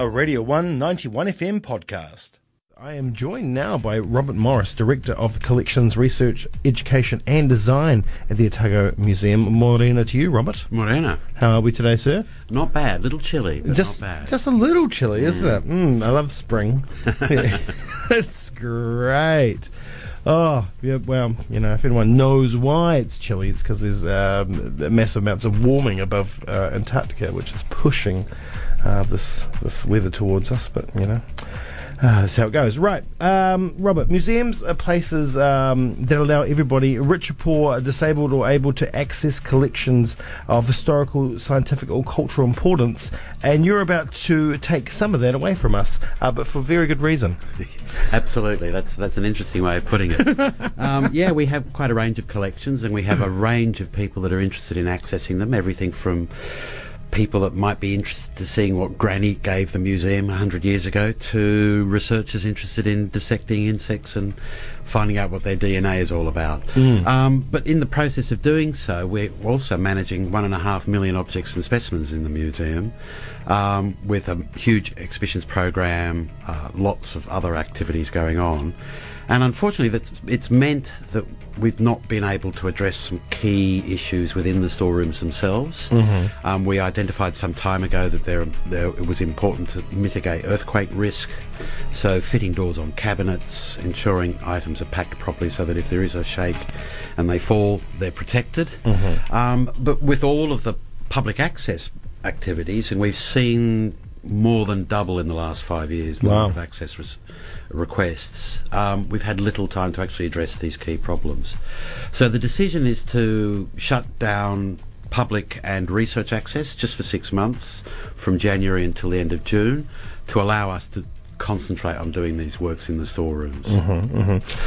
a Radio 191 FM podcast. I am joined now by Robert Morris, Director of Collections Research, Education and Design at the Otago Museum. Morena to you, Robert. Morena. How are we today, sir? Not bad. Little chilly, but just, not bad. Just a little chilly, isn't it? Mm, I love spring. it's great. Oh, yeah, well, you know, if anyone knows why it's chilly, it's because there's um, massive amounts of warming above uh, Antarctica, which is pushing uh, this this weather towards us. But you know, uh, that's how it goes. Right, um, Robert. Museums are places um, that allow everybody, rich or poor, disabled or able, to access collections of historical, scientific, or cultural importance. And you're about to take some of that away from us, uh, but for very good reason. Absolutely, that's that's an interesting way of putting it. um, yeah, we have quite a range of collections, and we have a range of people that are interested in accessing them. Everything from people that might be interested to seeing what Granny gave the museum 100 years ago to researchers interested in dissecting insects and finding out what their DNA is all about. Um, but in the process of doing so, we're also managing one and a half million objects and specimens in the museum um, with a huge exhibitions program, uh, lots of other activities going on. And unfortunately, that's, it's meant that we've not been able to address some key issues within the storerooms themselves. Um, we identified some time ago that there, there, it was important to mitigate earthquake risk, so fitting doors on cabinets, ensuring items are packed properly so that if there is a shake and they fall, they're protected. Um, but with all of the public access activities, and we've seen more than double in the last five years the Wow. number of access res- requests. Um, we've had little time to actually address these key problems. So the decision is to shut down public and research access just for six months from January until the end of June to allow us to concentrate on doing these works in the storerooms.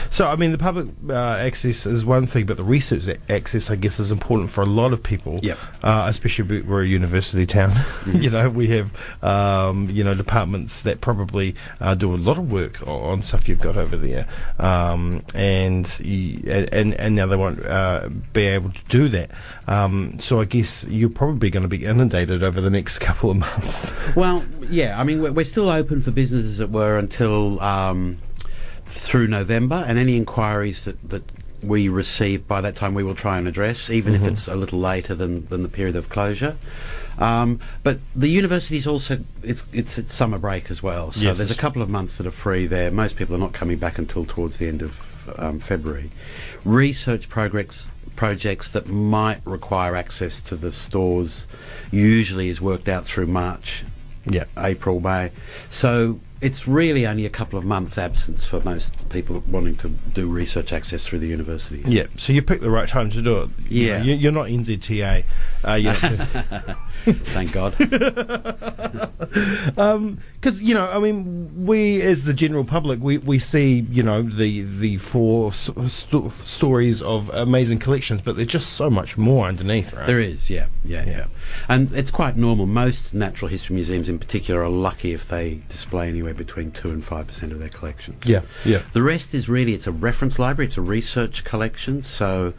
So, I mean, the public uh, access is one thing, but the research access, I guess, is important for a lot of people. Yep. Uh, especially we- we're a university town. you know, we have, um, you know, departments that probably uh, do a lot of work on stuff you've got over there, um, and, and and now they won't uh, be able to do that. Um, so, I guess you're probably going to be inundated over the next couple of months. Well, yeah, I mean, we're, we're still open for business, as it were, until um, through November, and any inquiries that, that we receive by that time we will try and address, even if it's a little later than, than the period of closure. Um, but the university's also it's it's its summer break as well, so Yes, there's a couple of months that are free there. Most people are not coming back until towards the end of um, February. Research projects projects that might require access to the stores usually is worked out through March yeah. April, May. So it's really only a couple of months absence for most people wanting to do research access through the university. Yeah, so you picked the right time to do it. You Yeah. know, you, you're not NZTA. Uh, Thank God. because you know, I mean, we as the general public, we, we see you know the the four s- sto- stories of amazing collections, but there's just so much more underneath, right? There is, yeah, yeah, Yeah. yeah, And it's quite normal. Most natural history museums in particular are lucky if they display anywhere between 2 and 5% of their collections. Yeah, yeah. The rest is really, it's a reference library, it's a research collection. So,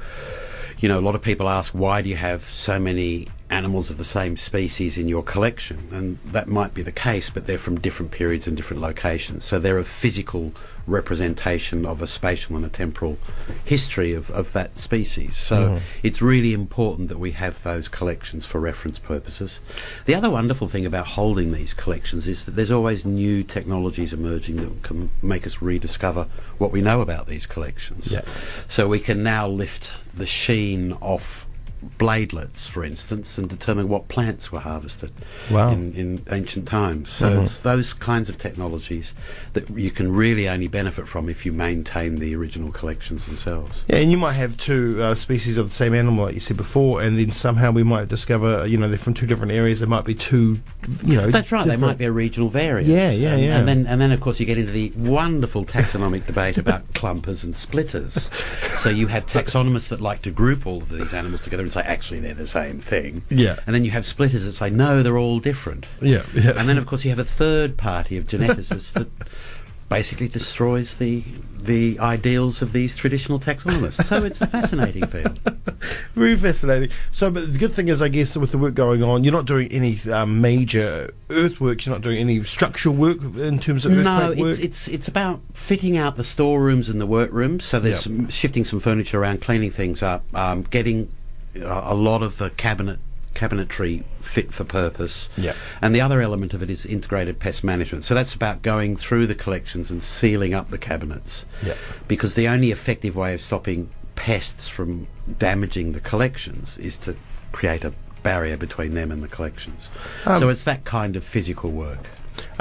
you know, a lot of people ask, why do you have so many animals of the same species in your collection? And that might be the case, but they're from different periods and different locations. So they're a physical representation of a spatial and a temporal history of, of that species. So hmm. it's really important that we have those collections for reference purposes. The other wonderful thing about holding these collections is that there's always new technologies emerging that can make us rediscover what we know about these collections. Yeah. So we can now lift the sheen off bladelets, for instance, and determine what plants were harvested Wow. in, in ancient times. So Mhm. it's those kinds of technologies that you can really only benefit from if you maintain the original collections themselves. Yeah, and you might have two uh, species of the same animal, like you said before, and then somehow we might discover, you know, they're from two different areas. There might be two, you know. That's right. They might be a regional variant. Yeah, yeah, and, yeah. And then, and then, of course, you get into the wonderful taxonomic debate about clumpers and splitters. So you have taxonomists that like to group all of these animals together and say, actually, they're the same thing. Yeah. And then you have splitters that say, no, they're all different. Yeah, yeah. And then, of course, you have a third party of geneticists that basically destroys the the ideals of these traditional taxonomists. so it's a fascinating field. Very fascinating. So, but the good thing is, I guess, with the work going on, you're not doing any um, major earthworks. You're not doing any structural work in terms of No, earthquake work. it's it's it's about fitting out the storerooms and the workrooms. So there's Yep. some, shifting some furniture around, cleaning things up, um, getting a, lot of the cabinet cabinetry fit for purpose. Yep. And the other element of it is integrated pest management. So that's about going through the collections and sealing up the cabinets. Yep. Because the only effective way of stopping pests from damaging the collections is to create a barrier between them and the collections. Um, so it's that kind of physical work.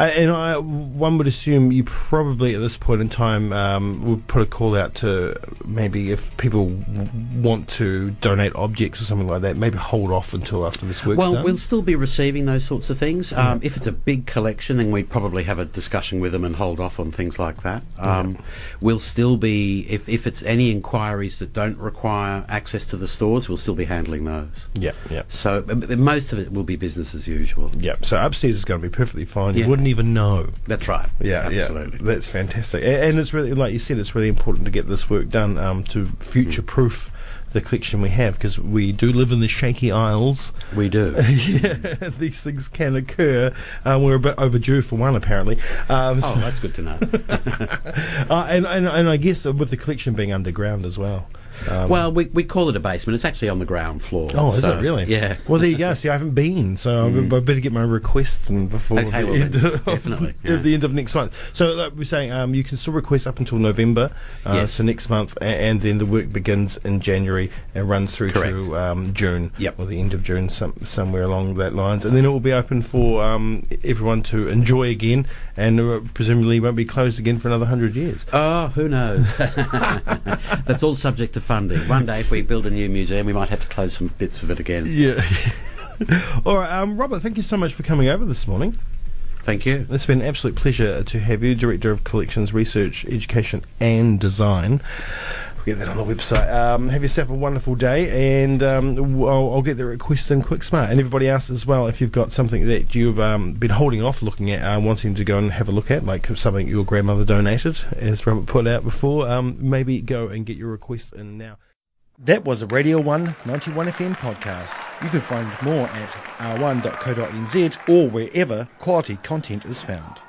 Uh, and I, one would assume you probably at this point in time um, would put a call out to maybe if people w- want to donate objects or something like that, maybe hold off until after this work's Well, done. we'll still be receiving those sorts of things. Um, if it's a big collection, then we'd probably have a discussion with them and hold off on things like that. Um, We'll still be, if, if it's any inquiries that don't require access to the stores, we'll still be handling those. yeah, yeah. So most of it will be business as usual. Yeah, so upstairs is going to be perfectly fine. You wouldn't even know. That's right. Yeah, absolutely. yeah, that's fantastic. A- And it's really, like you said, it's really important to get this work done um, to future-proof the collection we have because we do live in the shaky isles. We do. yeah, these things can occur. Um, we're a bit overdue for one, apparently. Um, oh, so- that's good to know. uh, and, and and I guess uh, with the collection being underground as well. Um, well, we, we call it a basement. It's actually on the ground floor. Oh, is so, it really? Yeah. Well, there you go. See, I haven't been, so I I better get my request in before Okay, the, well end of, definitely, yeah. the end of next month. So, like we're saying, um, you can still request up until November, uh, Yes. so next month, and then the work begins in January and runs through Correct. to um, June, Yep. or the end of June, some, somewhere along that lines, and then it will be open for um, everyone to enjoy again, and uh, presumably won't be closed again for another hundred years. Oh, who knows? That's all subject to funding. One day, if we build a new museum, we might have to close some bits of it again. Yeah. All right, um, Robert. Thank you so much for coming over this morning. Thank you. It's been an absolute pleasure to have you, Director of Collections, Research, Education and Design. We'll get that on the website. Um, have yourself a wonderful day, and um, I'll, I'll get the request in quick smart. And everybody else as well, if you've got something that you've um, been holding off looking at, uh, wanting to go and have a look at, like something your grandmother donated, as Robert put out before, um, maybe go and get your request in now. That was a Radio 1 91 FM podcast. You can find more at r1.co.nz or wherever quality content is found.